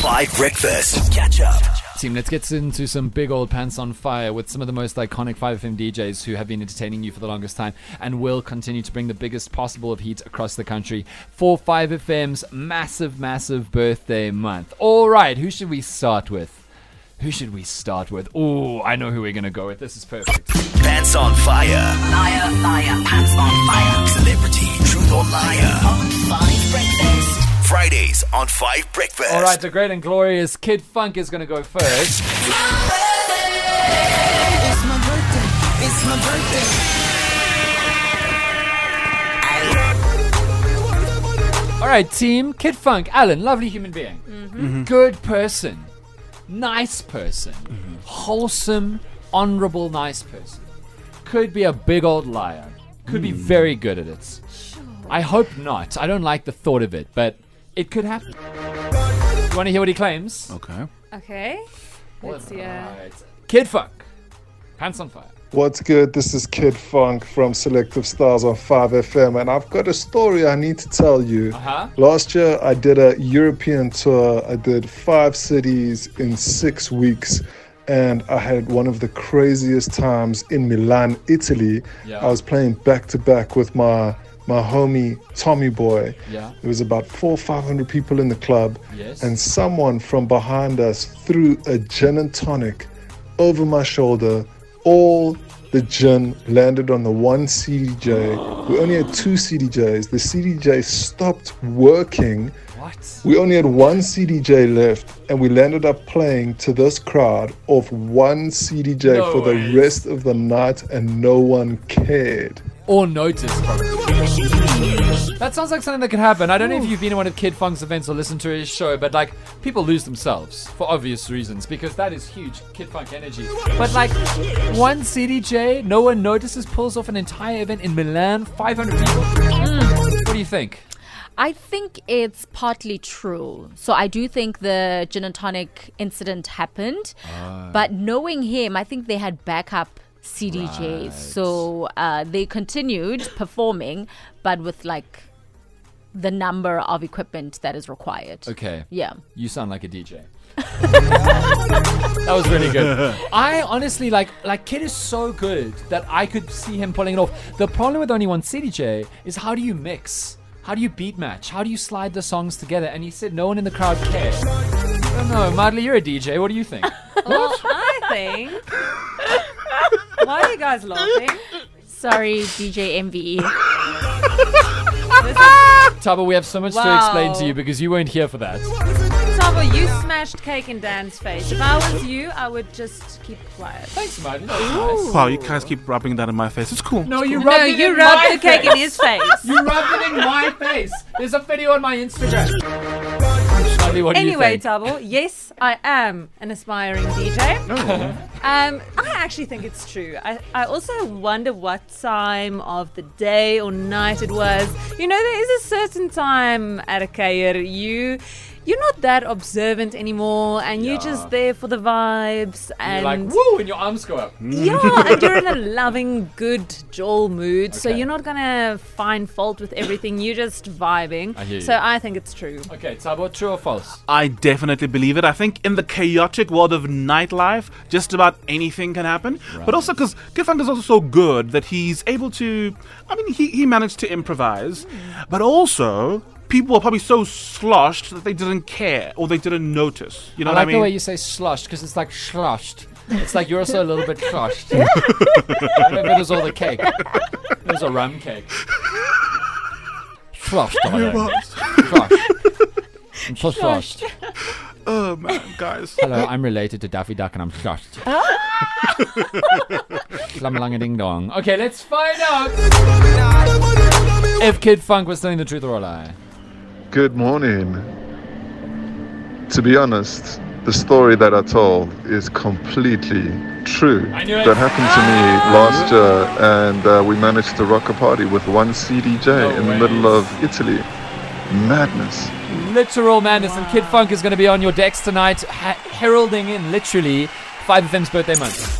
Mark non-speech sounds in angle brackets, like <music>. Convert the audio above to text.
5 Breakfast. Catch up. Team, let's get into some big old pants on fire with some of the most iconic 5FM DJs who have been entertaining you for the longest time and will continue to bring the biggest possible of heat across the country for 5FM's massive, massive birthday month. All right, who should we start with? Who should we start with? Oh, I know who we're going to go with. This is perfect. Pants on fire. Liar, liar, pants on fire. Celebrity, truth or liar. On five breakfast. Fridays on 5 Breakfast. All right, the great and glorious Kid Fonque is going to go first. It's my birthday. It's my birthday. All right, team. Kid Fonque, Alan, lovely human being. Mm-hmm. Good person. Nice person. Mm-hmm. Wholesome, honorable, nice person. Could be a big old liar. Could Mm. be very good at it. I hope not. I don't like the thought of it, but it could happen. You want to hear what he claims? Okay. Okay. Let's see. Uh, Kid Fonque. Pants on fire. What's good? This is Kid Fonque from Selective Styles on 5FM, and I've got a story I need to tell you. Uh-huh. Last year, I did a European tour. I did five cities in six weeks, and I had one of the craziest times in Milan, Italy. Yeah. I was playing back to back with my my homie Tommy Boy. Yeah. There was about four, five hundred people in the club, Yes. and someone from behind us threw a gin and tonic over my shoulder. All the gin landed on the one CDJ. We only had two CDJs. The CDJ stopped working. What? We only had one CDJ left, and we landed up playing to this crowd off one CDJ No for the rest of the night, and no one cared. Or notice. That sounds like something that could happen. I don't know if you've been to one of Kid Fonque's events or listened to his show, but like people lose themselves for obvious reasons because that is huge Kid Fonque energy. But like one CDJ, no one notices, pulls off an entire event in Milan, 500 people. What do you think? I think it's partly true. So I do think the gin and tonic incident happened, Ah. but knowing him, I think they had backup CDJs, so uh, they continued performing, but with like the number of equipment that is required. Okay. Yeah. You sound like a DJ. that was really good. <laughs> I honestly like like Kid is so good that I could see him pulling it off. The problem with only one CDJ is how do you mix? How do you beat match? How do you slide the songs together? And he said no one in the crowd cared. I don't know, Madly, you're a DJ. What do you think? <laughs> Well, I think. Why are you guys laughing? Sorry, DJ MVE. <laughs> Taba, we have so much to Wow. explain to you because you weren't here for that. Tava, you smashed cake in Dan's face. If I was you, I would just keep quiet. Thanks, Madly. That was nice. Wow, you guys keep rubbing that in my face. It's cool. No, you rubbed No, it you in rubbed my the cake face. in his face. You rubbed it in my face. There's a video on my Instagram. What Anyway? Tabo, yes, I am an aspiring DJ. um, I actually think it's true. I, I also wonder what time of the day or night it was. You know, there is a certain time at a Kair, you you're not that observant anymore, and you're Yeah. just there for the vibes and You're like, woo, and your arms go up. yeah, and you're in a <laughs> loving, good Joel mood, so Okay. you're not gonna find fault with everything. You're just vibing. I hear you. So I think it's true. Okay, Tabo, true or false? I definitely believe it. I think in the chaotic world of nightlife, just about anything can happen. But also because Kid Fonque is also so good that he's able to. I mean, he, he managed to improvise, hmm. but also people were probably so sloshed that they didn't care or they didn't notice. You know I what like I mean? the way you say sloshed because it's like sloshed. It's like you're also a little bit sloshed. I don't if it was all the cake. It was a rum cake. Sloshed, darling. Sloshed. I'm so sloshed. oh man, guys. Hello, I'm related to Daffy Duck and I'm sloshed. Slummalanga ah. ding dong. Okay, let's find out <laughs> if Kid Fonque was telling the truth or a lie. Good morning. To be honest, the story that I told is completely true. I knew it. That happened to me last year, and uh, we managed to rock a party with one CDJ No in the middle of Italy. Madness. Literal madness, and Kid Fonque is going to be on your decks tonight, ha- heralding in literally 5FM's birthday month.